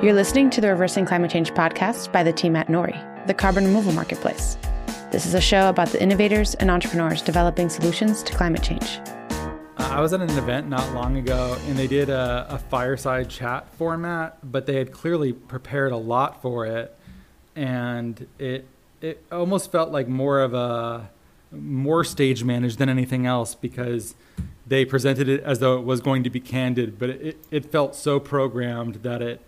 You're listening to the Reversing Climate Change podcast by the team at Nori, the carbon removal marketplace. This is a show about the innovators and entrepreneurs developing solutions to climate change. Uh, I was at an event not long ago and they did a, a, fireside chat format, but they had clearly prepared a lot for it. And it, it almost felt like more of a more stage managed than anything else because they presented it as though it was going to be candid, but it, it felt so programmed that it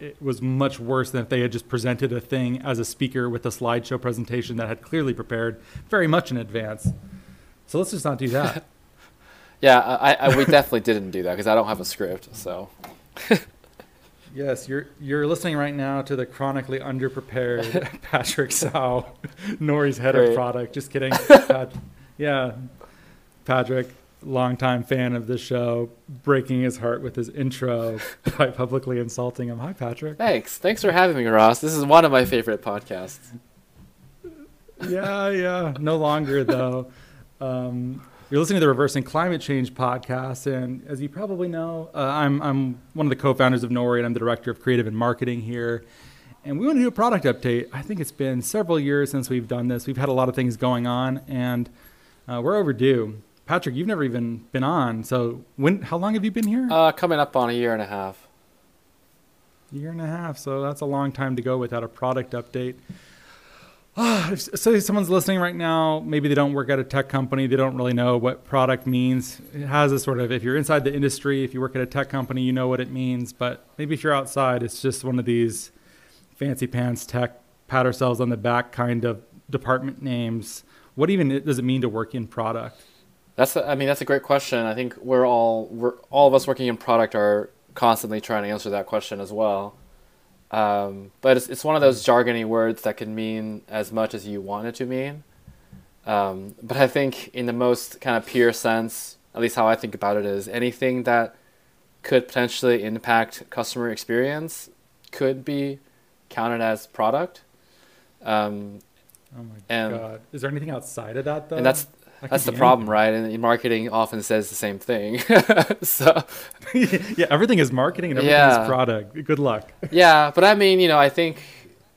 it was much worse than if they had just presented a thing as a speaker with a slideshow presentation that had clearly prepared very much in advance. So let's just not do that. yeah, I, I, we definitely didn't do that because I don't have a script. So. yes, you're you're listening right now to the chronically underprepared Patrick Tsao, Nori's head Great. of product. Just kidding. Pat, yeah, Patrick longtime fan of the show, breaking his heart with his intro by publicly insulting him. Hi, Patrick. Thanks. Thanks for having me, Ross. This is one of my favorite podcasts. Yeah, yeah. No longer, though. Um, you're listening to the Reversing Climate Change podcast, and as you probably know, uh, I'm, I'm one of the co founders of Nori, and I'm the director of creative and marketing here. And we want to do a product update. I think it's been several years since we've done this. We've had a lot of things going on, and uh, we're overdue. Patrick, you've never even been on. So when? How long have you been here? Uh, coming up on a year and a half. Year and a half. So that's a long time to go without a product update. Uh, if, so someone's listening right now, maybe they don't work at a tech company, they don't really know what product means. It has a sort of, if you're inside the industry, if you work at a tech company, you know what it means. But maybe if you're outside, it's just one of these fancy pants tech, pat ourselves on the back kind of department names. What even does it mean to work in product? That's a, I mean that's a great question. I think we're all we're all of us working in product are constantly trying to answer that question as well. Um, but it's it's one of those jargony words that can mean as much as you want it to mean. Um, but I think in the most kind of pure sense, at least how I think about it is anything that could potentially impact customer experience could be counted as product. Um, oh my god! Is there anything outside of that though? And that's that's the problem, right? And marketing often says the same thing. so yeah, everything is marketing and everything yeah. is product. Good luck. yeah, but I mean, you know, I think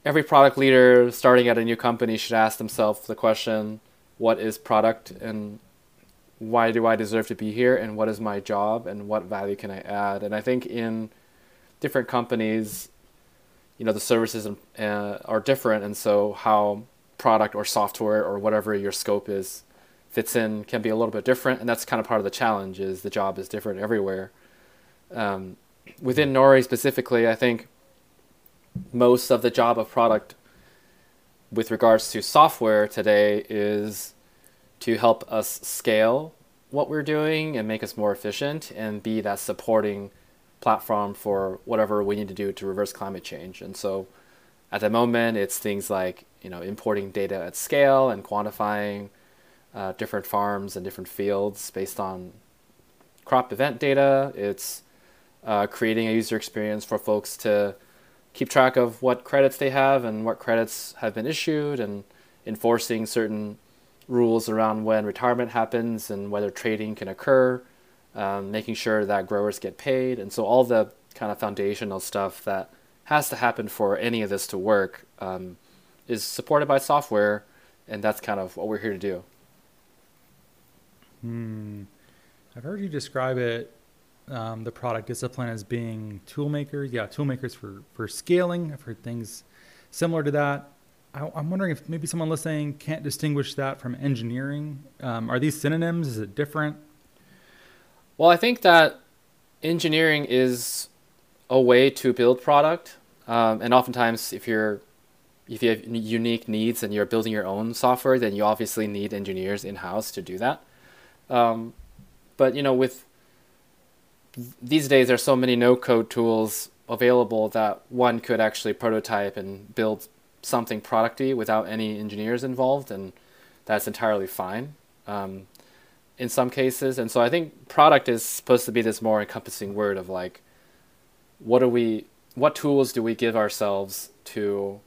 every product leader starting at a new company should ask themselves the question, what is product and why do I deserve to be here and what is my job and what value can I add? And I think in different companies, you know, the services uh, are different and so how product or software or whatever your scope is fits in can be a little bit different, and that's kind of part of the challenge. Is the job is different everywhere. Um, within Nori specifically, I think most of the job of product with regards to software today is to help us scale what we're doing and make us more efficient and be that supporting platform for whatever we need to do to reverse climate change. And so at the moment it's things like, you know, importing data at scale and quantifying uh, different farms and different fields based on crop event data. It's uh, creating a user experience for folks to keep track of what credits they have and what credits have been issued and enforcing certain rules around when retirement happens and whether trading can occur, um, making sure that growers get paid. And so all the kind of foundational stuff that has to happen for any of this to work um, is supported by software, and that's kind of what we're here to do. Hmm. I've heard you describe it, um, the product discipline, as being tool makers. Yeah, tool makers for, for scaling. I've heard things similar to that. I, am wondering if maybe someone listening can't distinguish that from engineering. Um, are these synonyms? Is it different? Well, I think that engineering is a way to build product, um, and oftentimes, if you're if you have unique needs and you're building your own software, then you obviously need engineers in house to do that. Um, but you know, with these days, there's so many no-code tools available that one could actually prototype and build something producty without any engineers involved, and that's entirely fine um, in some cases. And so I think product is supposed to be this more encompassing word of like, what do we, what tools do we give ourselves to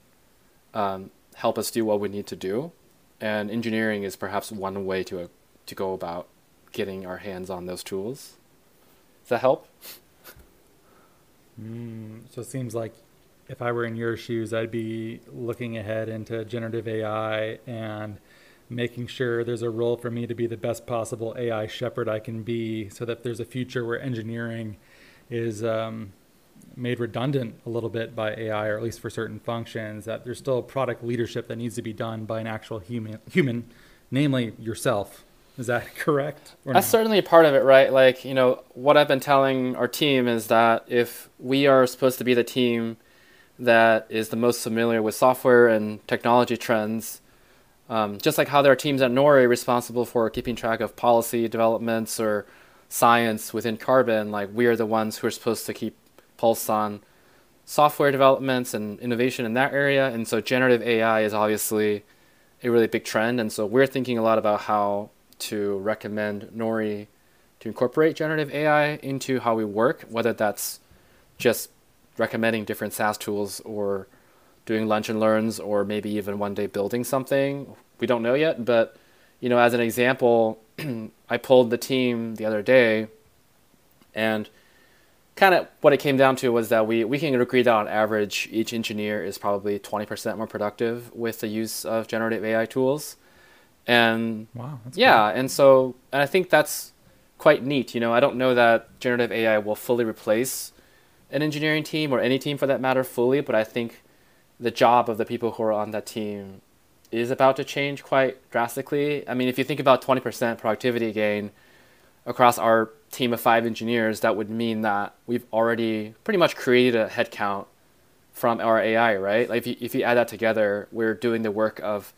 um, help us do what we need to do, and engineering is perhaps one way to to go about getting our hands on those tools. Does that help? Mm, so it seems like if I were in your shoes, I'd be looking ahead into generative AI and making sure there's a role for me to be the best possible AI shepherd I can be, so that there's a future where engineering is um, made redundant a little bit by AI, or at least for certain functions. That there's still product leadership that needs to be done by an actual human, human, namely yourself. Is that correct? That's certainly a part of it, right? Like, you know, what I've been telling our team is that if we are supposed to be the team that is the most familiar with software and technology trends, um, just like how there are teams at Nori responsible for keeping track of policy developments or science within Carbon, like we are the ones who are supposed to keep pulse on software developments and innovation in that area. And so generative AI is obviously a really big trend. And so we're thinking a lot about how to recommend Nori to incorporate generative AI into how we work, whether that's just recommending different SaaS tools or doing lunch and learns or maybe even one day building something. We don't know yet, but you know, as an example, I pulled the team the other day and kind of what it came down to was that we, we can agree that on average each engineer is probably 20% more productive with the use of generative AI tools. And wow, yeah, cool. and so and I think that's quite neat. You know, I don't know that generative AI will fully replace an engineering team or any team for that matter fully, but I think the job of the people who are on that team is about to change quite drastically. I mean, if you think about 20% productivity gain across our team of five engineers, that would mean that we've already pretty much created a headcount from our AI, right? Like if you, if you add that together, we're doing the work of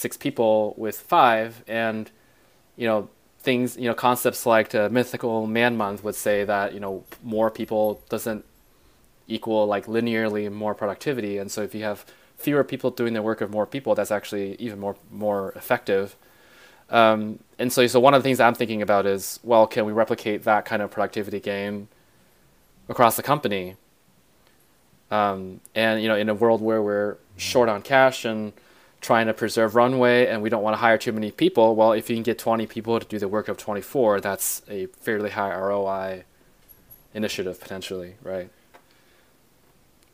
six people with five, and you know things, you know concepts like the mythical man month would say that you know more people doesn't equal like linearly more productivity, and so if you have fewer people doing the work of more people, that's actually even more more effective. Um, and so, so one of the things I'm thinking about is, well, can we replicate that kind of productivity gain across the company? Um, and you know, in a world where we're short on cash and trying to preserve runway and we don't want to hire too many people, well, if you can get 20 people to do the work of 24, that's a fairly high ROI initiative potentially, right?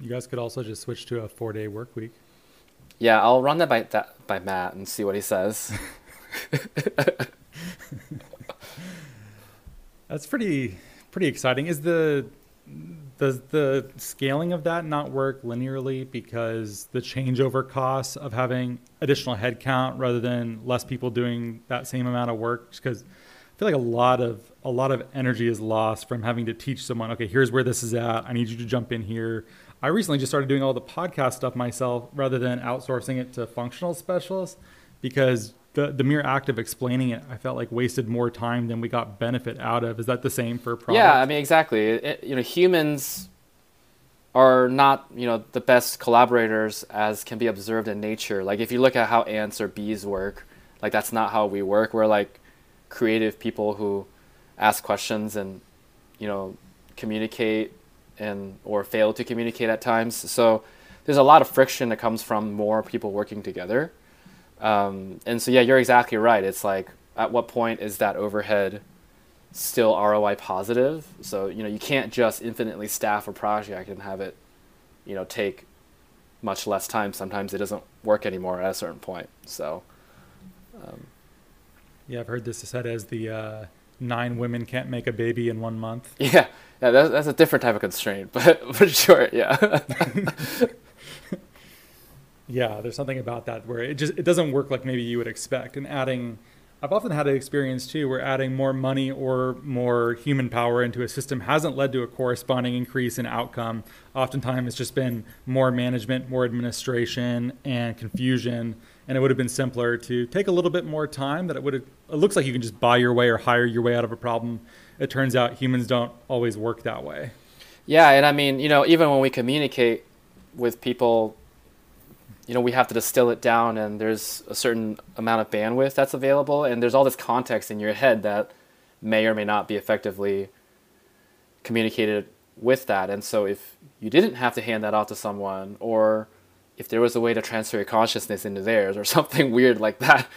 You guys could also just switch to a four day work week. Yeah, I'll run that by that by Matt and see what he says. That's pretty pretty exciting. Is the does the scaling of that not work linearly because the changeover costs of having additional headcount rather than less people doing that same amount of work? Because I feel like a lot of a lot of energy is lost from having to teach someone. Okay, here's where this is at. I need you to jump in here. I recently just started doing all the podcast stuff myself rather than outsourcing it to functional specialists because the, the mere act of explaining it, I felt like wasted more time than we got benefit out of. Is that the same for product? Yeah, I mean exactly. It, you know, humans are not you know the best collaborators as can be observed in nature. Like if you look at how ants or bees work, like that's not how we work. We're like creative people who ask questions and you know communicate and or fail to communicate at times. So there's a lot of friction that comes from more people working together. Um, and so yeah, you're exactly right. It's like at what point is that overhead still ROI positive? So you know you can't just infinitely staff a project and have it, you know, take much less time. Sometimes it doesn't work anymore at a certain point. So. Um, yeah, I've heard this said as the uh, nine women can't make a baby in one month. Yeah, yeah, that's, that's a different type of constraint, but for sure, yeah. yeah, there's something about that where it just it doesn't work like maybe you would expect. And adding, I've often had an experience too where adding more money or more human power into a system hasn't led to a corresponding increase in outcome. Oftentimes, it's just been more management, more administration, and confusion. And it would have been simpler to take a little bit more time. That it would have. It looks like you can just buy your way or hire your way out of a problem it turns out humans don't always work that way. Yeah, and I mean, you know, even when we communicate with people, you know, we have to distill it down, and there's a certain amount of bandwidth that's available, and there's all this context in your head that may or may not be effectively communicated with that. And so, if you didn't have to hand that off to someone, or if there was a way to transfer your consciousness into theirs, or something weird like that,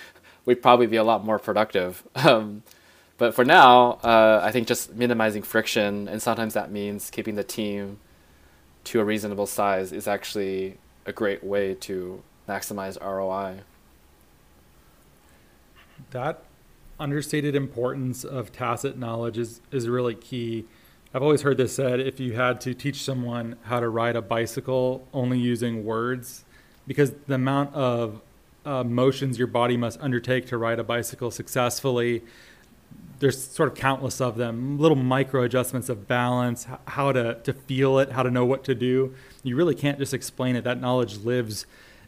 we'd probably be a lot more productive. Um, but for now, uh, I think just minimizing friction, and sometimes that means keeping the team to a reasonable size is actually a great way to maximize ROI. That understated importance of tacit knowledge is, is really key. I've always heard this said if you had to teach someone how to ride a bicycle only using words, because the amount of uh, motions your body must undertake to ride a bicycle successfully, there's sort of countless of them, little micro adjustments of balance, how to, to feel it, how to know what to do. You really can't just explain it. That knowledge lives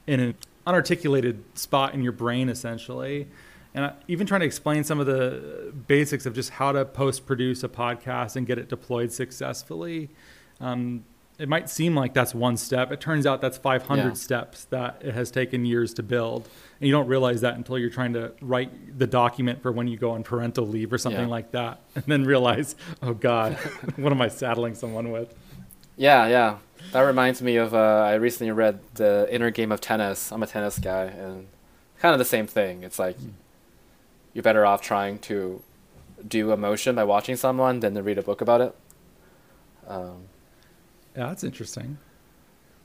in an unarticulated spot in your brain, essentially and even trying to explain some of the basics of just how to post produce a podcast and get it deployed successfully. Um, it might seem like that's one step. It turns out that's 500 yeah. steps that it has taken years to build. And you don't realize that until you're trying to write the document for when you go on parental leave or something yeah. like that. And then realize, oh God, what am I saddling someone with? Yeah, yeah. That reminds me of uh, I recently read The Inner Game of Tennis. I'm a tennis guy, and kind of the same thing. It's like you're better off trying to do emotion by watching someone than to read a book about it. Um, yeah, that's interesting.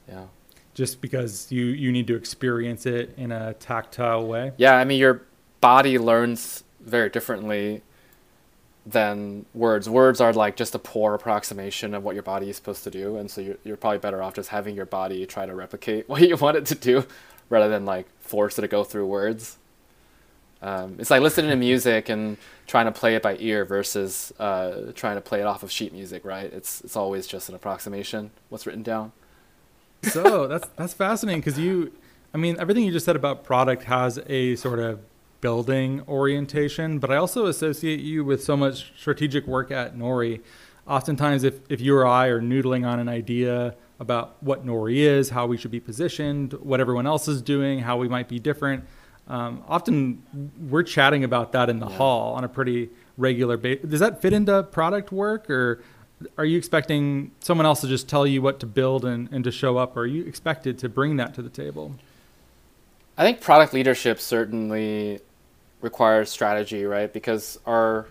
Yeah. Just because you you need to experience it in a tactile way. Yeah, I mean your body learns very differently than words. Words are like just a poor approximation of what your body is supposed to do, and so you're you're probably better off just having your body try to replicate what you want it to do, rather than like force it to go through words. Um, it's like listening to music and trying to play it by ear versus uh, trying to play it off of sheet music, right? It's it's always just an approximation. What's written down. So that's that's fascinating because you, I mean, everything you just said about product has a sort of building orientation, but I also associate you with so much strategic work at Nori. Oftentimes, if if you or I are noodling on an idea about what Nori is, how we should be positioned, what everyone else is doing, how we might be different um, often we're chatting about that in the yeah. hall on a pretty regular basis. Does that fit into product work or are you expecting someone else to just tell you what to build and, and to show up? Or are you expected to bring that to the table? I think product leadership certainly requires strategy, right? Because our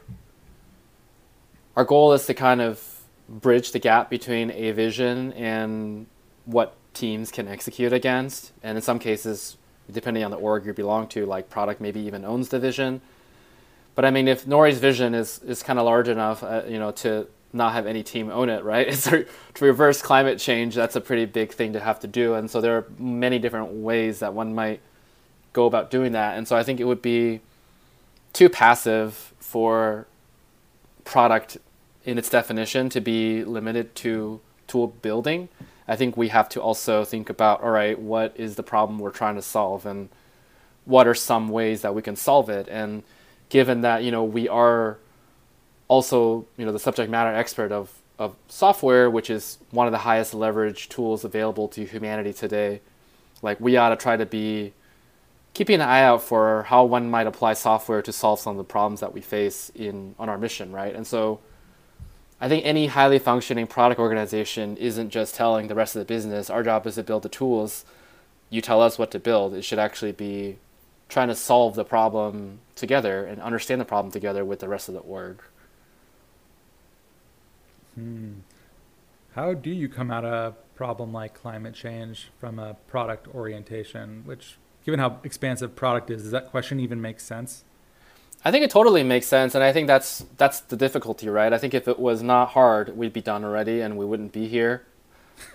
our goal is to kind of bridge the gap between a vision and what teams can execute against. And in some cases, depending on the org you belong to, like product maybe even owns the vision. But I mean, if Nori's vision is, is kind of large enough, uh, you know, to not have any team own it, right? It's to reverse climate change. That's a pretty big thing to have to do, and so there are many different ways that one might go about doing that. And so I think it would be too passive for product in its definition to be limited to tool building. I think we have to also think about all right, what is the problem we're trying to solve, and what are some ways that we can solve it. And given that you know we are also you know the subject matter expert of of software, which is one of the highest leverage tools available to humanity today, like we ought to try to be keeping an eye out for how one might apply software to solve some of the problems that we face in on our mission, right? And so I think any highly functioning product organization isn't just telling the rest of the business, our job is to build the tools. You tell us what to build. It should actually be trying to solve the problem together and understand the problem together with the rest of the org. Hmm. How do you come at a problem like climate change from a product orientation? Which, given how expansive product is, does that question even make sense? I think it totally makes sense, and I think that's that's the difficulty, right? I think if it was not hard, we'd be done already, and we wouldn't be here.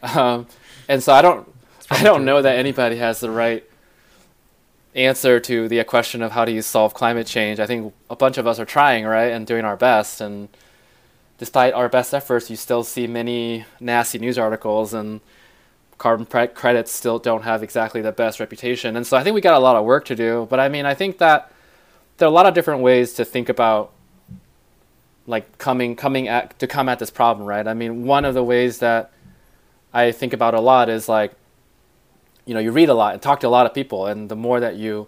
Um, and so I don't I don't know that anybody has the right answer to the question of how do you solve climate change. I think a bunch of us are trying, right, and doing our best, and despite our best efforts, you still see many nasty news articles and carbon pre- credits still don't have exactly the best reputation. And so I think we got a lot of work to do. But I mean, I think that there are a lot of different ways to think about like coming coming at to come at this problem, right? I mean, one of the ways that I think about a lot is like you know, you read a lot and talk to a lot of people and the more that you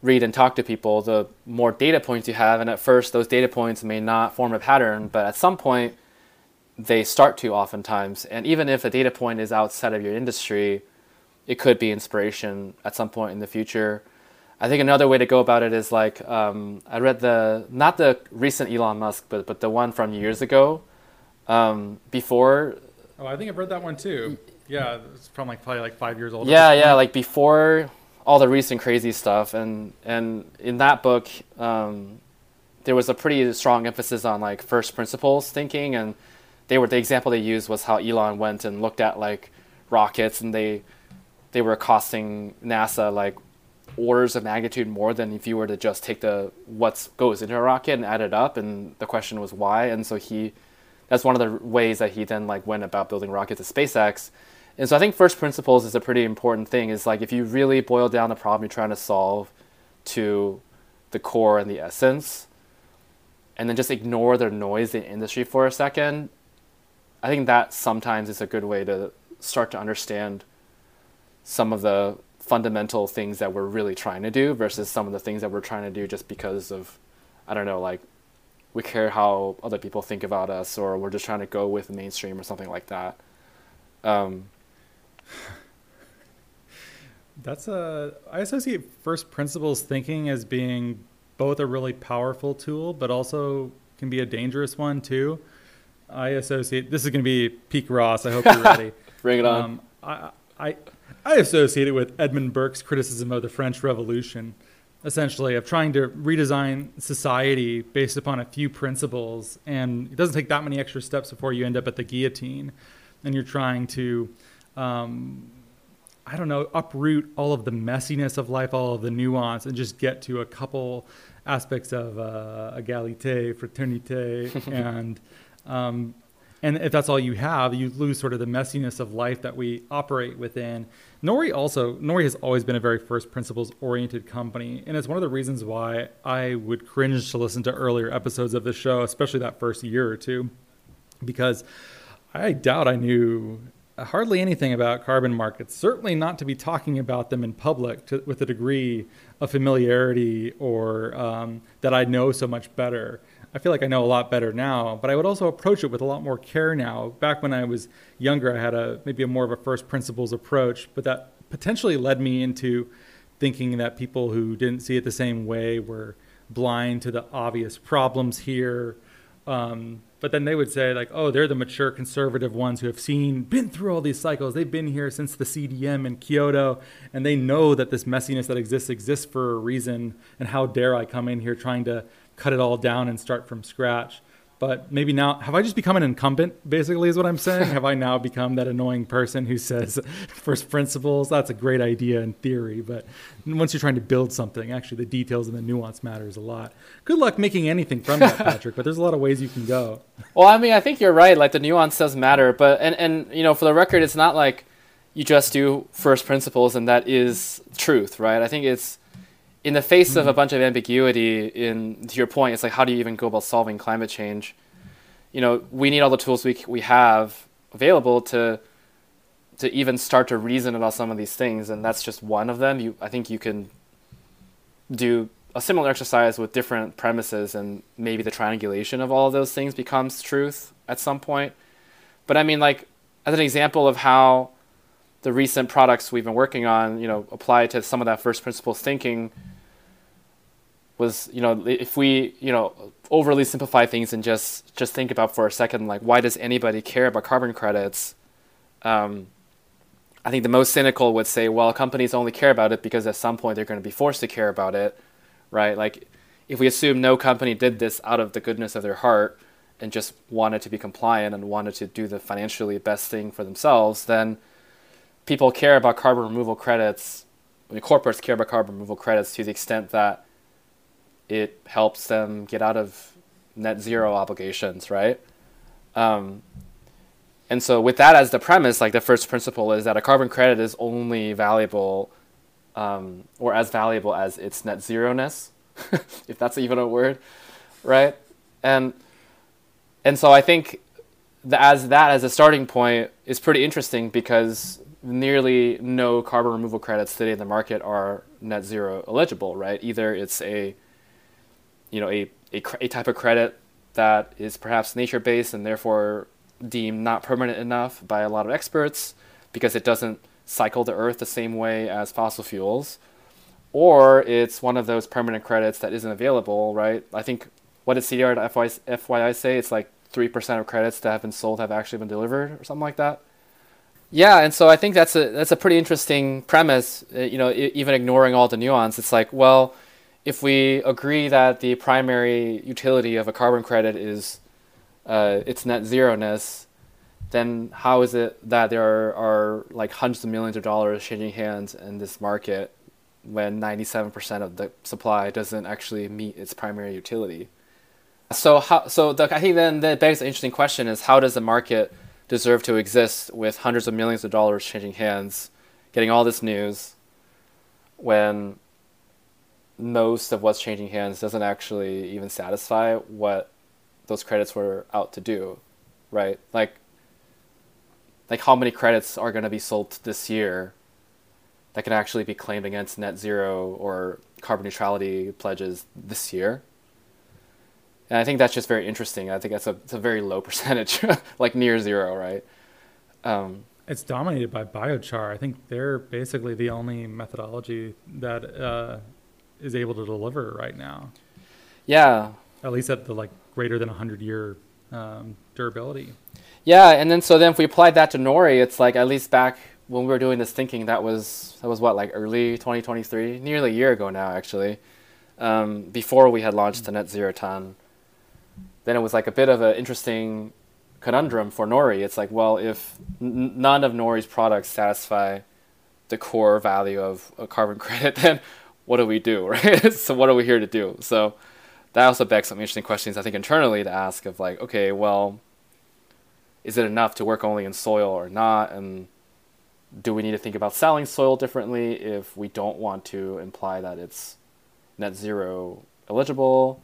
read and talk to people, the more data points you have and at first those data points may not form a pattern, but at some point they start to oftentimes. And even if a data point is outside of your industry, it could be inspiration at some point in the future. I think another way to go about it is like um, I read the not the recent Elon Musk, but but the one from years ago, um, before Oh, I think I've read that one too. Yeah, it's from like probably like five years old. Yeah, yeah, like before all the recent crazy stuff, and and in that book, um, there was a pretty strong emphasis on like first principles thinking, and they were the example they used was how Elon went and looked at like rockets, and they they were costing NASA like orders of magnitude more than if you were to just take the what goes into a rocket and add it up, and the question was why, and so he that's one of the ways that he then like went about building rockets at SpaceX. And so I think first principles is a pretty important thing. Is like if you really boil down the problem you're trying to solve to the core and the essence, and then just ignore the noise in the industry for a second, I think that sometimes is a good way to start to understand some of the fundamental things that we're really trying to do versus some of the things that we're trying to do just because of, I don't know, like we care how other people think about us or we're just trying to go with the mainstream or something like that. Um, That's a. I associate first principles thinking as being both a really powerful tool, but also can be a dangerous one too. I associate. This is going to be peak Ross. I hope you're ready. Bring it on. Um, I, I I associate it with Edmund Burke's criticism of the French Revolution, essentially of trying to redesign society based upon a few principles, and it doesn't take that many extra steps before you end up at the guillotine, and you're trying to. Um, I don't know, uproot all of the messiness of life, all of the nuance, and just get to a couple aspects of uh, égalité, fraternité, and um, and if that's all you have, you lose sort of the messiness of life that we operate within. Nori also, Nori has always been a very first principles oriented company. And it's one of the reasons why I would cringe to listen to earlier episodes of the show, especially that first year or two, because I doubt I knew hardly anything about carbon markets, certainly not to be talking about them in public to, with a degree of familiarity or um, that I know so much better. I feel like I know a lot better now, but I would also approach it with a lot more care now. Back when I was younger, I had a maybe a more of a first principles approach, but that potentially led me into thinking that people who didn't see it the same way were blind to the obvious problems here. Um, but then they would say like, oh, they're the mature conservative ones who have seen, been through all these cycles. They've been here since the CDM in Kyoto, and they know that this messiness that exists exists for a reason. And how dare I come in here trying to cut it all down and start from scratch. But maybe now, have I just become an incumbent, basically, is what I'm saying? have I now become that annoying person who says first principles? That's a great idea in theory, but once you're trying to build something, actually the details and the nuance matters a lot. Good luck making anything from that, Patrick, but there's a lot of ways you can go. Well, I mean, I think you're right. Like the nuance does matter, but, and, and, you know, for the record, it's not like you just do first principles and that is truth, right? I think it's, in the face mm-hmm. of a mm-hmm. bunch of ambiguity in to your point it's like how do you even go about solving climate change you know we need all the tools we we have available to to even start to reason about some of these things and that's just one of them you i think you can do a similar exercise with different premises and maybe the triangulation of all of those things becomes truth at some point but i mean like as an example of how the recent products we've been working on you know apply to some of that first principles thinking was you know if we you know overly simplify things and just just think about for a second like why does anybody care about carbon credits? Um, i think the most cynical would say well companies only care about it because at some point they're going to be forced to care about it right? Like if we assume no company did this out of the goodness of their heart and just wanted to be compliant and wanted to do the financially best thing for themselves then people care about carbon removal credits I mean, corporates care about carbon removal credits to the extent that it helps them get out of net zero obligations, right? Um, and so, with that as the premise, like the first principle is that a carbon credit is only valuable um, or as valuable as its net zero ness, if that's even a word, right? And and so I think the, as that as a starting point is pretty interesting because nearly no carbon removal credits today in the market are net zero eligible, right? Either it's a you know a, a, a type of credit that is perhaps nature based and therefore deemed not permanent enough by a lot of experts because it doesn't cycle the earth the same way as fossil fuels or it's one of those permanent credits that isn't available right i think what did cdr FYI say it's like three percent of credits that have been sold have actually been delivered or something like that. Yeah, and so I think that's a that's a pretty interesting premise. Uh, you know, even ignoring all the nuance, it's like, well, if we agree that the primary utility of a carbon credit is uh, its net zero ness, then how is it that there are, are like hundreds of millions of dollars changing hands in this market when 97% of the supply doesn't actually meet its primary utility? So how so the, I think then the begs the interesting question is how does the market deserve to exist with hundreds of millions of dollars changing hands, getting all this news, when most of what's changing hands doesn't actually even satisfy what those credits were out to do, right? Like, like how many credits are going to be sold this year that can actually be claimed against net zero or carbon neutrality pledges this year? And I think that's just very interesting. I think that's a, it's a very low percentage, like near zero, right? Um, it's dominated by biochar. I think they're basically the only methodology that uh, is able to deliver right now. Yeah. At least at the like greater than 100 year um, durability. Yeah, and then so then if we applied that to nori, it's like at least back when we were doing this thinking, that was that was what like early 2023, nearly a year ago now actually, um, before we had launched the net zero ton. Then it was like a bit of an interesting conundrum for nori. It's like, well, if n- none of nori's products satisfy the core value of a carbon credit, then what do we do, right? so what are we here to do? So that also begs some interesting questions, I think, internally to ask of like, okay, well, is it enough to work only in soil or not? And do we need to think about selling soil differently if we don't want to imply that it's net zero eligible?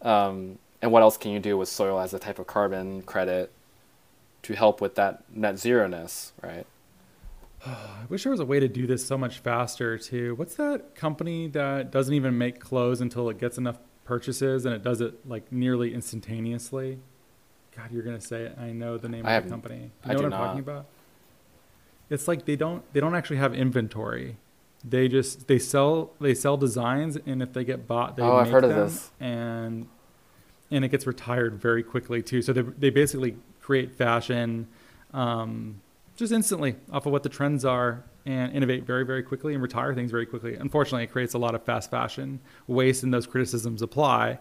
Um, and what else can you do with soil as a type of carbon credit to help with that net zero ness, right? I wish there was a way to do this so much faster too. What's that company that doesn't even make clothes until it gets enough purchases and it does it like nearly instantaneously? God, you're gonna say it. I know the name I of the company. You I know what I'm not. talking about? It's like they don't they don't actually have inventory. They just they sell they sell designs and if they get bought they Oh, I've make heard of this. and and it gets retired very quickly too. So they they basically create fashion um, just instantly off of what the trends are and innovate very very quickly and retire things very quickly. Unfortunately, it creates a lot of fast fashion waste and those criticisms apply.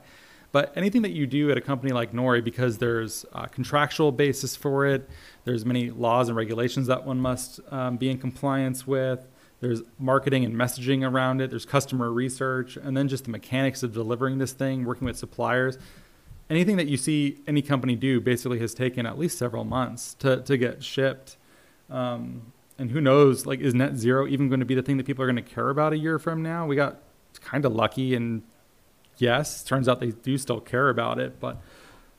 But anything that you do at a company like Nori, because there's a contractual basis for it, there's many laws and regulations that one must um, be in compliance with. There's marketing and messaging around it. There's customer research, and then just the mechanics of delivering this thing, working with suppliers. Anything that you see any company do basically has taken at least several months to, to get shipped. Um, and who knows, like, is net zero even going to be the thing that people are going to care about a year from now? We got kind of lucky and yes, turns out they do still care about it, but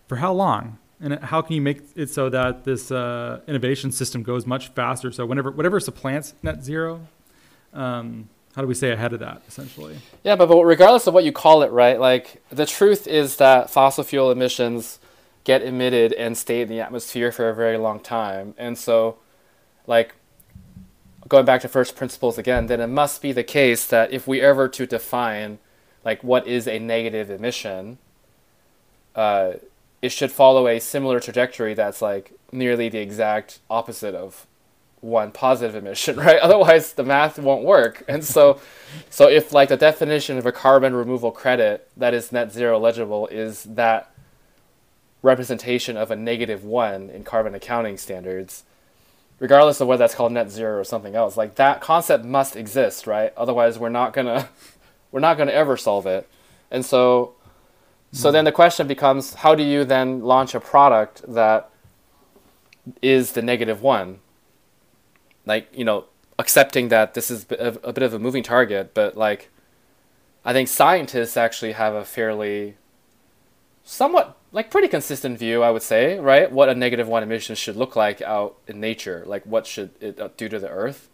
for how long? And how can you make it so that this uh, innovation system goes much faster? So whenever whatever supplants net zero, um, how do we stay ahead of that essentially? Yeah, but, but regardless of what you call it, right? Like the truth is that fossil fuel emissions get emitted and stay in the atmosphere for a very long time. And so like going back to first principles again, then it must be the case that if we ever to define like what is a negative emission, uh, it should follow a similar trajectory that's like nearly the exact opposite of one positive emission, right? Otherwise, the math won't work. And so, so if like the definition of a carbon removal credit that is net zero eligible is that representation of a negative one in carbon accounting standards, regardless of whether that's called net zero or something else, like that concept must exist, right? Otherwise, we're not gonna we're not gonna ever solve it. And so, so then hmm. the question becomes, how do you then launch a product that is the negative one? Like you know, accepting that this is a, bit of a moving target, but like, I think scientists actually have a fairly, somewhat like pretty consistent view, I would say, right? What a negative one emission should look like out in nature, like what should it uh, do to the Earth.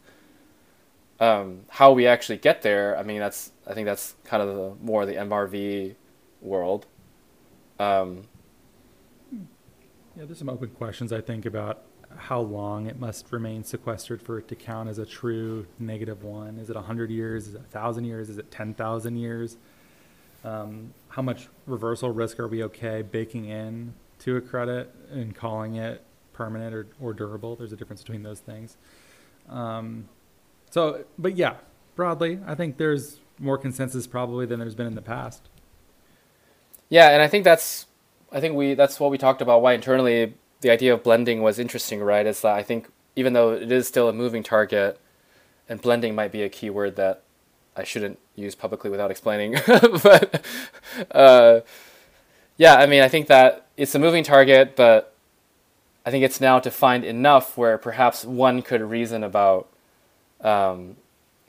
Um, how we actually get there, I mean, that's I think that's kind of the more the MRV world. Um, Yeah, there's some open questions I think about how long it must remain sequestered for it to count as a true negative one. Is it 100 years? Is it 1,000 years? Is it 10,000 years? Um, how much reversal risk are we okay baking in to a credit and calling it permanent or, or durable. There's a difference between those things. Um, so, but yeah, broadly, I think there's more consensus probably than there's been in the past. Yeah, and I think that's I think we that's what we talked about why internally the idea of blending was interesting, right? Is that I think even though it is still a moving target and blending might be a key word that I shouldn't use publicly without explaining. but uh, yeah, I mean, I think that it's a moving target, but I think it's now defined enough where perhaps one could reason about um,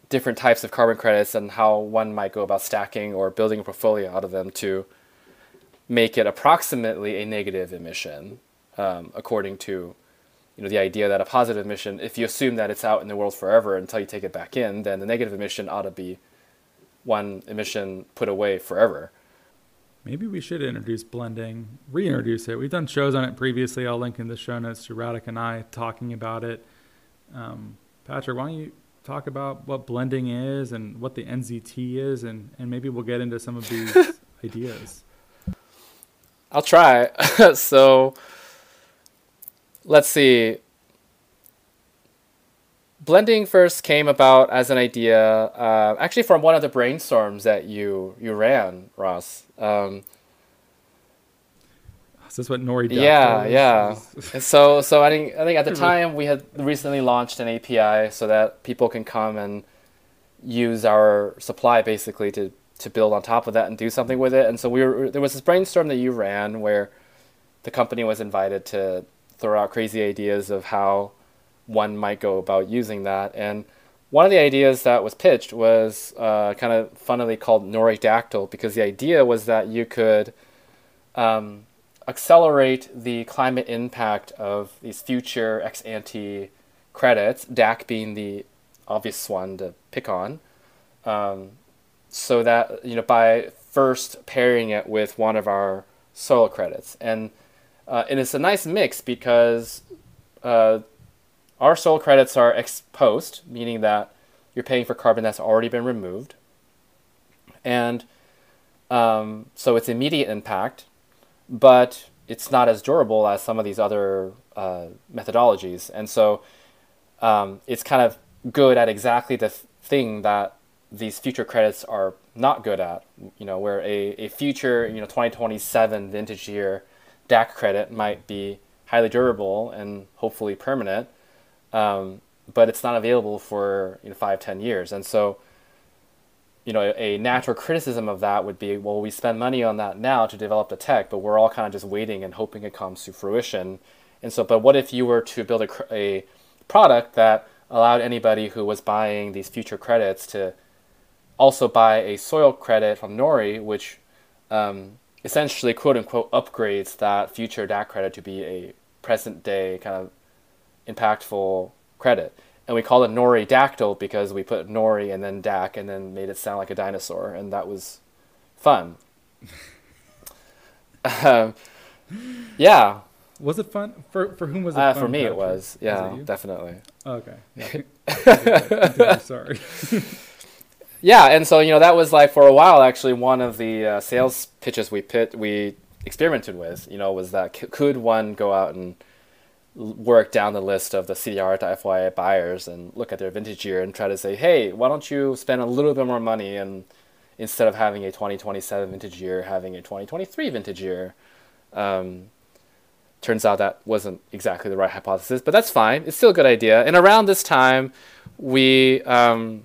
different types of carbon credits and how one might go about stacking or building a portfolio out of them to make it approximately a negative emission, um, according to you know the idea that a positive emission, if you assume that it's out in the world forever until you take it back in, then the negative emission ought to be one emission put away forever. Maybe we should introduce blending, reintroduce it. We've done shows on it previously. I'll link in the show notes to Radek and I talking about it. Um, Patrick, why don't you talk about what blending is and what the NZT is, and, and maybe we'll get into some of these ideas. I'll try. so let's see. Blending first came about as an idea, uh, actually from one of the brainstorms that you you ran, Ross. Um, is this what Nori? Did. Yeah, yeah. and so, so I think I think at the time we had recently launched an API so that people can come and use our supply basically to to build on top of that and do something with it. And so we were there was this brainstorm that you ran where the company was invited to throw out crazy ideas of how one might go about using that. And one of the ideas that was pitched was uh, kind of funnily called Noridactyl because the idea was that you could um, accelerate the climate impact of these future ex ante credits, DAC being the obvious one to pick on, um, so that you know by first pairing it with one of our soil credits and uh, and it's a nice mix because uh, our soil credits are ex post, meaning that you're paying for carbon that's already been removed. And um, so it's immediate impact, but it's not as durable as some of these other uh, methodologies. And so um, it's kind of good at exactly the th- thing that these future credits are not good at. You know, where a, a future, you know, 2027 vintage year DAC credit might be highly durable and hopefully permanent, um, but it's not available for you know, five, ten years. And so, you know, a, a natural criticism of that would be, well, we spend money on that now to develop the tech, but we're all kind of just waiting and hoping it comes to fruition. And so, but what if you were to build a, a product that allowed anybody who was buying these future credits to also buy a soil credit from Nori, which um, essentially quote unquote upgrades that future DAC credit to be a present day kind of impactful credit. And we call it Nori Dactyl because we put Nori and then DAC and then made it sound like a dinosaur, and that was fun. um, yeah. Was it fun for for whom was it? Uh, fun, for me, Patrick? it was. Yeah, was it definitely. Okay. Yeah. Sorry. yeah, and so you know that was like for a while actually one of the uh, sales pitches we pit we experimented with. You know, was that c- could one go out and work down the list of the CDR.fyi buyers and look at their vintage year and try to say, hey, why don't you spend a little bit more money and instead of having a 2027 vintage year, having a 2023 vintage year. Um, turns out that wasn't exactly the right hypothesis, but that's fine. It's still a good idea. And around this time, we um,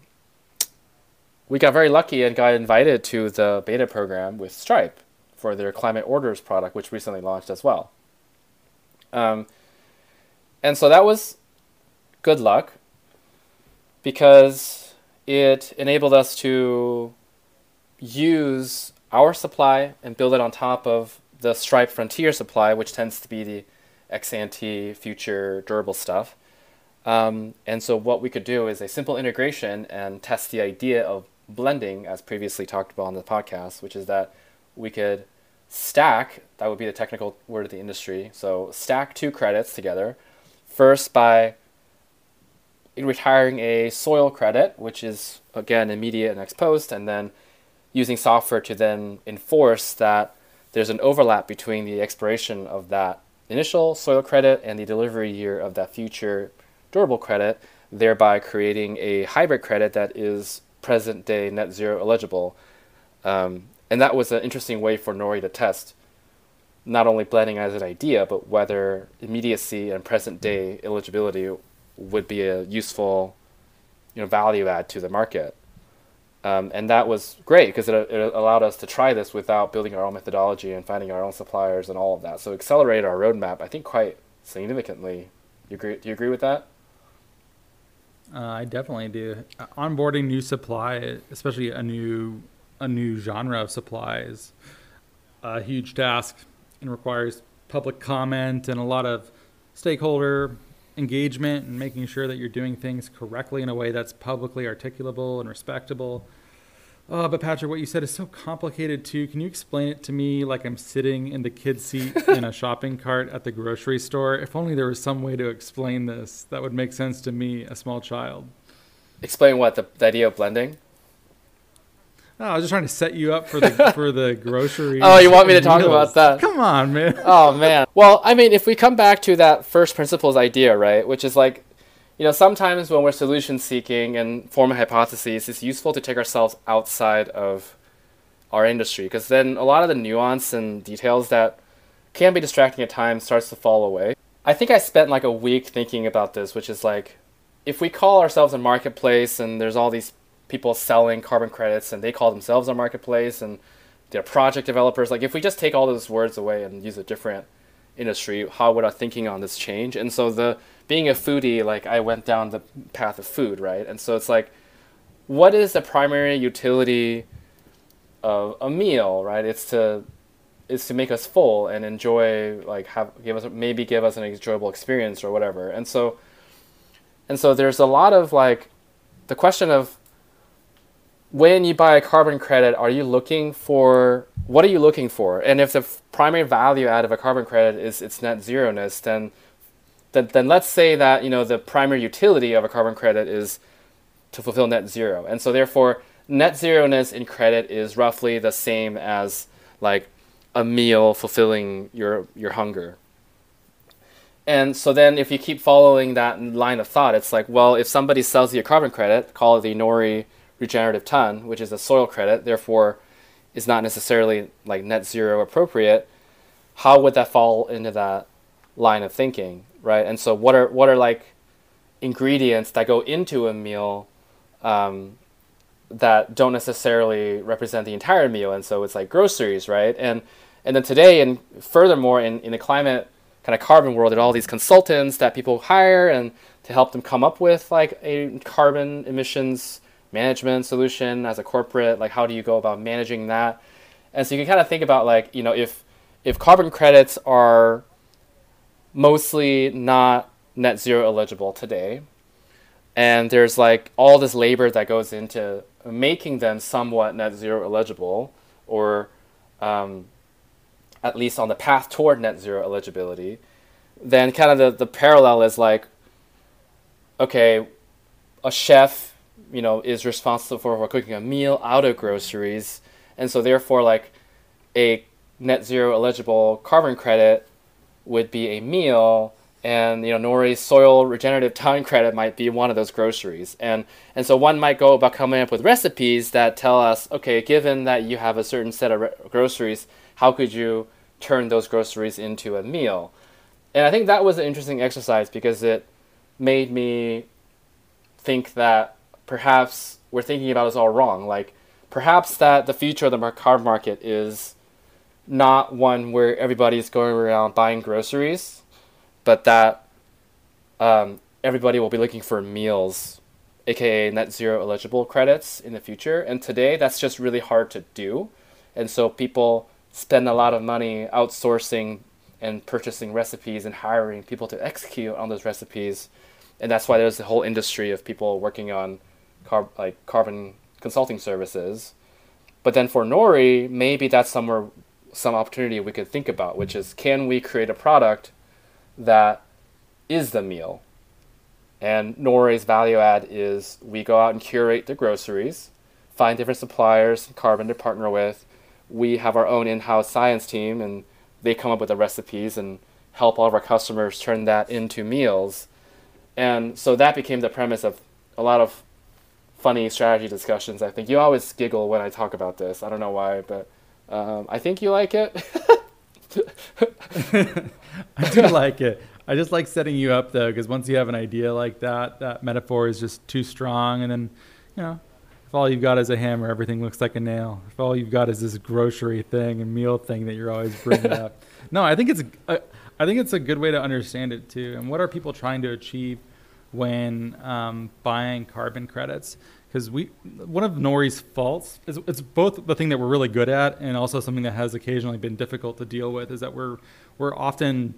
we got very lucky and got invited to the beta program with Stripe for their climate orders product, which recently launched as well. Um, and so that was good luck because it enabled us to use our supply and build it on top of the Stripe Frontier supply, which tends to be the ex ante future durable stuff. Um, and so what we could do is a simple integration and test the idea of blending, as previously talked about on the podcast, which is that we could stack, that would be the technical word of the industry, so stack two credits together, first by retiring a soil credit, which is again immediate and ex post, and then using software to then enforce that there's an overlap between the expiration of that initial soil credit and the delivery year of that future durable credit, thereby creating a hybrid credit that is present day net zero eligible. Um, and that was an interesting way for Nori to test not only blending as an idea, but whether immediacy and present day eligibility would be a useful you know, value add to the market. Um, and that was great because it, it allowed us to try this without building our own methodology and finding our own suppliers and all of that. So accelerated our roadmap, I think, quite significantly. You agree? Do you agree with that? Uh, I definitely do. Onboarding new supply, especially a new a new genre of supplies, a huge task and requires public comment and a lot of stakeholder engagement and making sure that you're doing things correctly in a way that's publicly articulable and respectable. Oh, but Patrick, what you said is so complicated too. Can you explain it to me like I'm sitting in the kid's seat in a shopping cart at the grocery store? If only there was some way to explain this that would make sense to me, a small child. Explain what the, the idea of blending. Oh, I was just trying to set you up for the for the grocery. oh, you want me to talk about that? Come on, man. oh man. Well, I mean, if we come back to that first principles idea, right, which is like, you know, sometimes when we're solution seeking and forming hypotheses, it's useful to take ourselves outside of our industry because then a lot of the nuance and details that can be distracting at times starts to fall away. I think I spent like a week thinking about this, which is like, if we call ourselves a marketplace and there's all these people selling carbon credits and they call themselves a marketplace and they're project developers. Like if we just take all those words away and use a different industry, how would our thinking on this change? And so the being a foodie, like I went down the path of food, right? And so it's like, what is the primary utility of a meal, right? It's to is to make us full and enjoy like have give us maybe give us an enjoyable experience or whatever. And so and so there's a lot of like the question of when you buy a carbon credit, are you looking for what are you looking for? And if the primary value out of a carbon credit is its net zeroness, then, then then let's say that you know the primary utility of a carbon credit is to fulfill net zero, and so therefore net zeroness in credit is roughly the same as like a meal fulfilling your your hunger. And so then if you keep following that line of thought, it's like, well, if somebody sells you a carbon credit, call it the Nori regenerative ton, which is a soil credit, therefore is not necessarily like net zero appropriate, how would that fall into that line of thinking, right? And so what are what are like ingredients that go into a meal um, that don't necessarily represent the entire meal, and so it's like groceries, right? And and then today, and furthermore, in, in the climate kind of carbon world, there are all these consultants that people hire and to help them come up with like a carbon emissions management solution as a corporate like how do you go about managing that and so you can kind of think about like you know if if carbon credits are mostly not net zero eligible today. And there's like all this labor that goes into making them somewhat net zero eligible or um, at least on the path toward net zero eligibility. Then kind of the, the parallel is like okay a chef you know is responsible for, for cooking a meal out of groceries. And so therefore like a net zero eligible carbon credit would be a meal and you know Nori's soil regenerative ton credit might be one of those groceries and and so one might go about coming up with recipes that tell us okay given that you have a certain set of re- groceries how could you turn those groceries into a meal and i think that was an interesting exercise because it made me think that perhaps we're thinking about this all wrong. Like perhaps that the future of the carbon market is not one where everybody is going around buying groceries, but that um, everybody will be looking for meals, aka net zero eligible credits in the future. And today, that's just really hard to do. And so people spend a lot of money outsourcing and purchasing recipes and hiring people to execute on those recipes. And that's why there's a whole industry of people working on carb like carbon consulting services. But then for Nori, maybe that's somewhere some opportunity we could think about, which is can we create a product that is the meal? And Nori's value add is we go out and curate the groceries, find different suppliers, carbon to partner with. we have our own in-house science team, and they come up with the recipes and help all of our customers turn that into meals. And so that became the premise of a lot of funny strategy discussions. I think you always giggle when I talk about this. I don't know why, but um, I think you like it. I do like it. I just like setting you up though, because once you have an idea like that, that metaphor is just too strong, and then, you know, if all you've got is a hammer, everything looks like a nail. If all you've got is this grocery thing and meal thing that you're always bringing up, no, I think it's a, I think it's a good way to understand it too. And what are people trying to achieve when um, buying carbon credits? Because we, one of Nori's faults is it's both the thing that we're really good at and also something that has occasionally been difficult to deal with is that we're we're often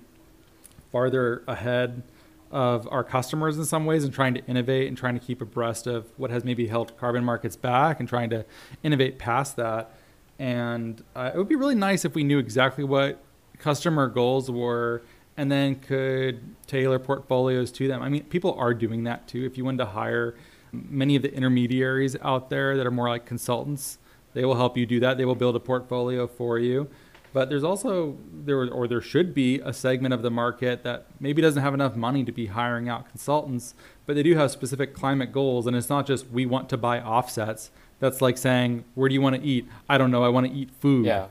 farther ahead of our customers in some ways and trying to innovate and trying to keep abreast of what has maybe held carbon markets back and trying to innovate past that. And uh, it would be really nice if we knew exactly what customer goals were and then could tailor portfolios to them. I mean, people are doing that too. If you want to hire many of the intermediaries out there that are more like consultants, they will help you do that. They will build a portfolio for you. But there's also there or there should be a segment of the market that maybe doesn't have enough money to be hiring out consultants, but they do have specific climate goals and it's not just we want to buy offsets. That's like saying, where do you want to eat? I don't know, I want to eat food. Yeah.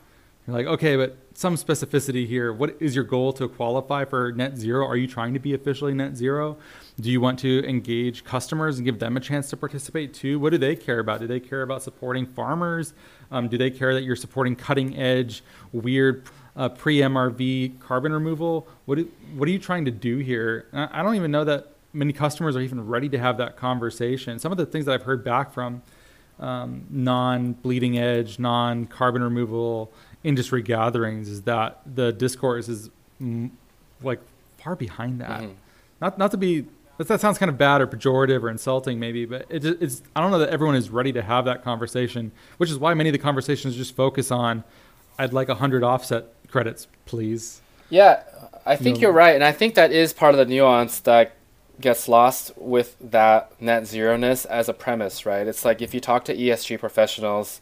You're like, okay, but some specificity here. What is your goal to qualify for net zero? Are you trying to be officially net zero? Do you want to engage customers and give them a chance to participate too? What do they care about? Do they care about supporting farmers? Um, do they care that you're supporting cutting edge, weird uh, pre MRV carbon removal? What, do, what are you trying to do here? I don't even know that many customers are even ready to have that conversation. Some of the things that I've heard back from um, non bleeding edge, non carbon removal industry gatherings is that the discourse is mm, like far behind that. Mm-hmm. Not not to be that, that sounds kind of bad or pejorative or insulting maybe, but it, it's I don't know that everyone is ready to have that conversation, which is why many of the conversations just focus on I'd like a 100 offset credits, please. Yeah, I think you are right and I think that is part of the nuance that gets lost with that net zero ness as a premise, right? It's like if you talk to ESG professionals,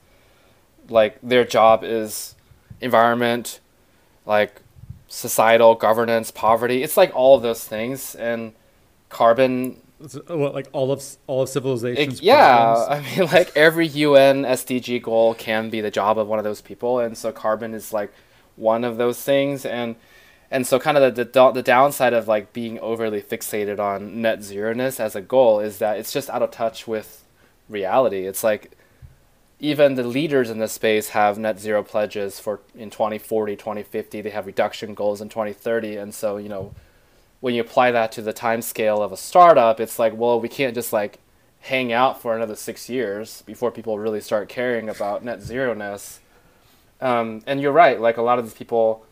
like their job is environment, like societal governance, poverty. It's like all of those things, and carbon. Uh, what, like all of all of civilization's yeah, problems? I mean, like every UN SDG goal can be the job of one of those people, and so carbon is like one of those things, and and so kind of the, the the downside of like being overly fixated on net zero ness as a goal is that it's just out of touch with reality. It's like even the leaders in this space have net zero pledges for in 2040 2050 they have reduction goals in 2030 and so you know when you apply that to the time scale of a startup it's like well we can't just like hang out for another six years before people really start caring about net zero ness um, and you're right like a lot of these people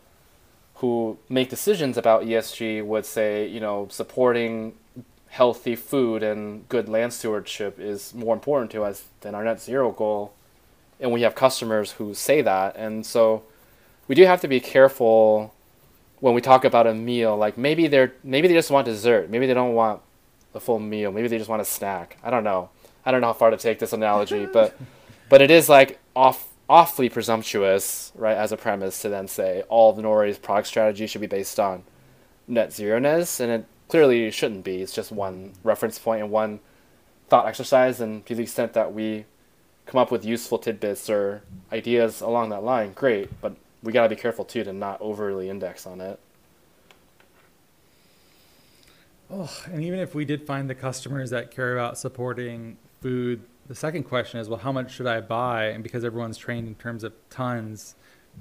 who make decisions about esg would say you know supporting healthy food and good land stewardship is more important to us than our net zero goal and we have customers who say that. And so we do have to be careful when we talk about a meal like maybe they're maybe they just want dessert. Maybe they don't want a full meal. Maybe they just want a snack. I don't know. I don't know how far to take this analogy but but it is like off awfully presumptuous right as a premise to then say all of nori's product strategy should be based on net zero ness and it clearly shouldn't be. It's just one reference point and one thought exercise. And to the extent that we come up with useful tidbits or ideas along that line, great. But we got to be careful too to not overly index on it. Oh, and even if we did find the customers that care about supporting food, the second question is, well, how much should I buy? And because everyone's trained in terms of tons,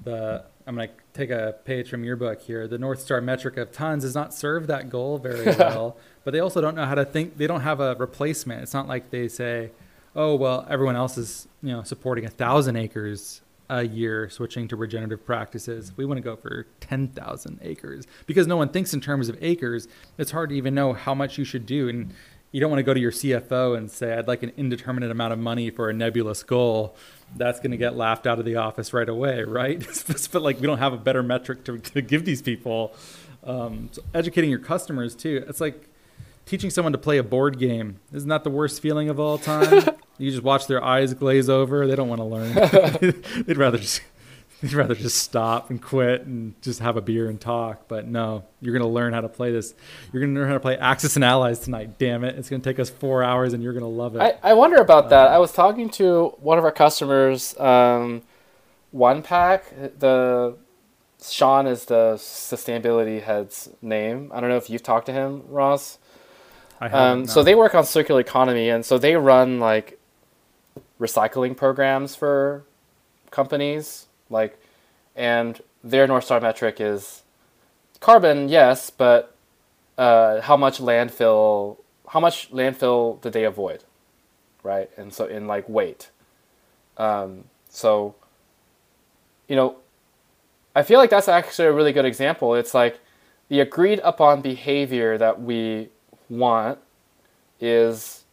the I'm going to take a page from your book here. The North Star metric of tons does not serve that goal very well, but they also don't know how to think. They don't have a replacement. It's not like they say, oh well everyone else is you know supporting a thousand acres a year switching to regenerative practices. We want to go for 10,000 acres. Because no one thinks in terms of acres it's hard to even know how much you should do. And you don't want to go to your CFO and say I'd like an indeterminate amount of money for a nebulous goal. That's going to get laughed out of the office right away right? But like we don't have a better metric to, to give these people. Um, so educating your customers too it's like teaching someone to play a board game isn't that the worst feeling of all time you just watch their eyes glaze over they don't want to learn they'd rather just You'd rather just stop and quit and just have a beer and talk. But no, you're going to learn how to play this. You're going to learn how to play Axis and Allies tonight. Damn it. It's going to take us four hours and you're going to love it. I, I wonder about that. I was talking to one of our customers, um, One Pack. The Sean is the sustainability head's name. I don't know if you've talked to him, Ross. I Um, so they work on circular economy, and so they run like recycling programs for companies, like, and their North Star metric is carbon, yes, but uh, how much landfill, how much landfill did they avoid, right? And so in like weight, um, so you know, I feel like that's actually a really good example. It's like the agreed upon behavior that we want is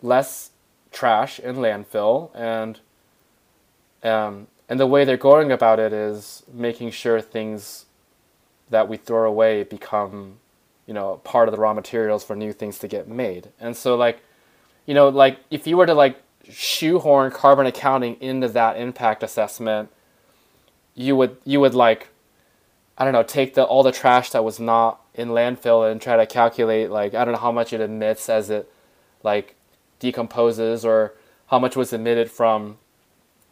less trash in landfill and um, and the way they're going about it is making sure things that we throw away become you know part of the raw materials for new things to get made. And so like you know like if you were to like shoehorn carbon accounting into that impact assessment you would you would like I don't know, take the all the trash that was not in landfill and try to calculate like I don't know how much it emits as it like decomposes or how much was emitted from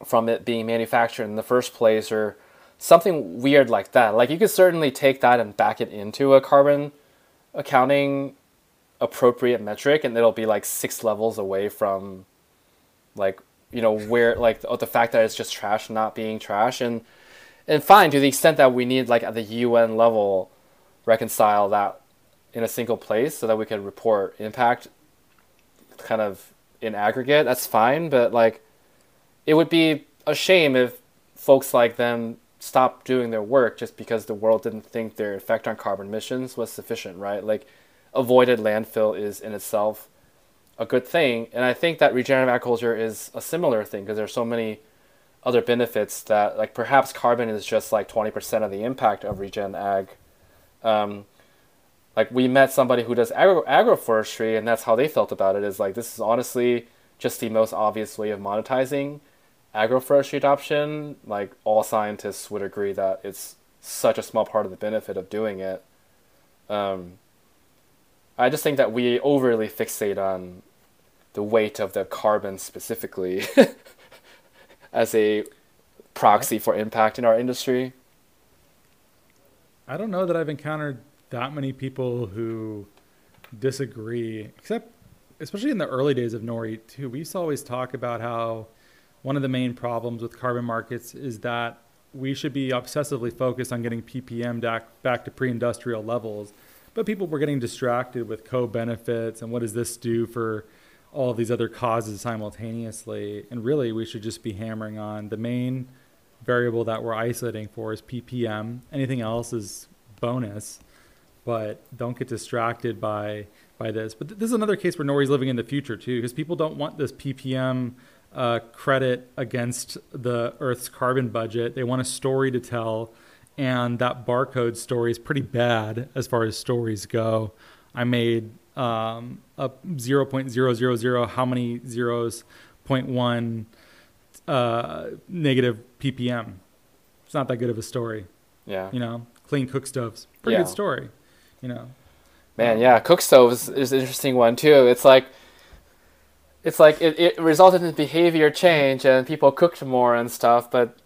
from it being manufactured in the first place or something weird like that. Like you could certainly take that and back it into a carbon accounting appropriate metric and it'll be like six levels away from like you know where like the, fact that it's just trash not being trash and and fine to the extent that we need like at the UN level reconcile that in a single place so that we can report impact kind of in aggregate that's fine but like it would be a shame if folks like them stopped doing their work just because the world didn't think their effect on carbon emissions was sufficient right? Like avoided landfill is in itself a good thing and i think that regenerative agriculture is a similar thing because there's so many other benefits that like perhaps carbon is just like 20% of the impact of regen ag um, like we met somebody who does agro- agroforestry and that's how they felt about it is like this is honestly just the most obvious way of monetizing agroforestry adoption like all scientists would agree that it's such a small part of the benefit of doing it um, i just think that we overly fixate on the weight of the carbon specifically as a proxy for impact in our industry. I don't know that I've encountered that many people who disagree, except especially in the early days of Nori too. We used to always talk about how one of the main problems with carbon markets is that we should be obsessively focused on getting ppm back, back to pre-industrial levels, but people were getting distracted with co-benefits and what does this do for all of these other causes simultaneously. And really, we should just be hammering on the main variable that we're isolating for is ppm. Anything else is bonus, but don't get distracted by by this. But th- this is another case where Nori's living in the future too, because people don't want this ppm uh, credit against the Earth's carbon budget. They want a story to tell, and that barcode story is pretty bad as far as stories go. I made um, a 0.000 how many zeros 0.1 uh, negative ppm. It's not that good of a story, Yeah. you know. Clean cook stoves, pretty Yeah. good story, you know. Man, yeah, cook stove is, is an interesting one too. It's like it's like it, it resulted in behavior change and people cooked more and stuff, but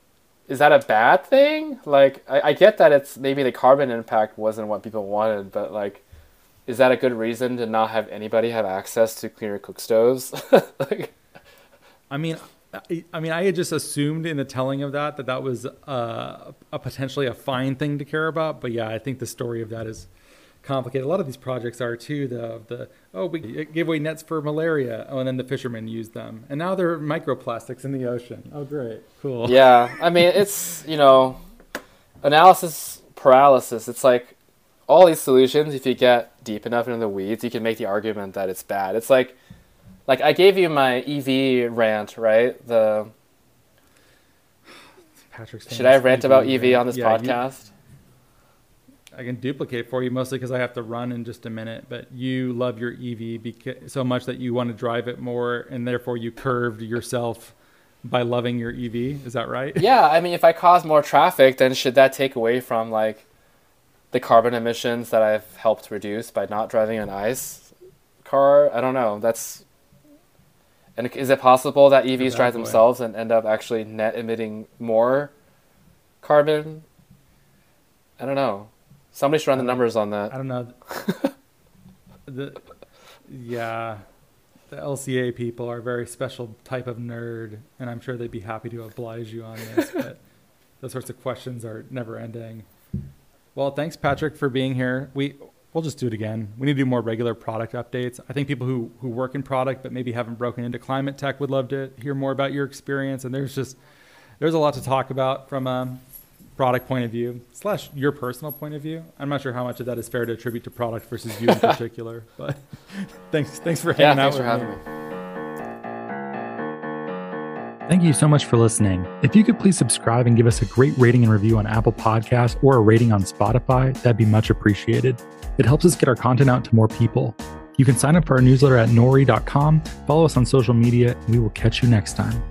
is that a bad thing? Like I, I get that it's maybe the carbon impact wasn't what people wanted, but like is that a good reason to not have anybody have access to cleaner cook stoves? like, I mean, I, mean, I had just assumed in the telling of that that that was uh, a potentially a fine thing to care about. But yeah, I think the story of that is complicated. A lot of these projects are too. The the oh, we gave away nets for malaria. Oh, and then the fishermen used them, and now they're microplastics in the ocean. Oh, great, cool. yeah, I mean it's you know analysis paralysis. It's like all these solutions. If you get deep enough into the weeds, you can make the argument that it's bad. It's like like I gave you my EV rant, right? The Patrick, should I rant about EV on this Yeah, you- podcast? I can duplicate for you mostly because I have to run in just a minute. But you love your EV so much that you want to drive it more, and therefore you curved yourself by loving your EV. Is that right? Yeah, I mean, if I cause more traffic, then should that take away from like the carbon emissions that I've helped reduce by not driving an ICE car? I don't know. That's and is it possible that EVs drive themselves and end up actually net emitting more carbon? I don't know. Somebody should run the numbers on that. I don't know. the, yeah, the LCA people are a very special type of nerd, and I'm sure they'd be happy to oblige you on this. but those sorts of questions are never ending. Well, thanks, Patrick, for being here. We we'll just do it again. We need to do more regular product updates. I think people who who work in product but maybe haven't broken into climate tech would love to hear more about your experience. And there's just there's a lot to talk about from a product point of view slash your personal point of view. I'm not sure how much of that is fair to attribute to product versus you in particular, but thanks thanks for hanging yeah, out thanks for having me. me. Thank you so much for listening. If you could please subscribe and give us a great rating and review on Apple Podcasts or a rating on Spotify, that'd be much appreciated. It helps us get our content out to more people. You can sign up for our newsletter at nori.com, follow us on social media, and we will catch you next time.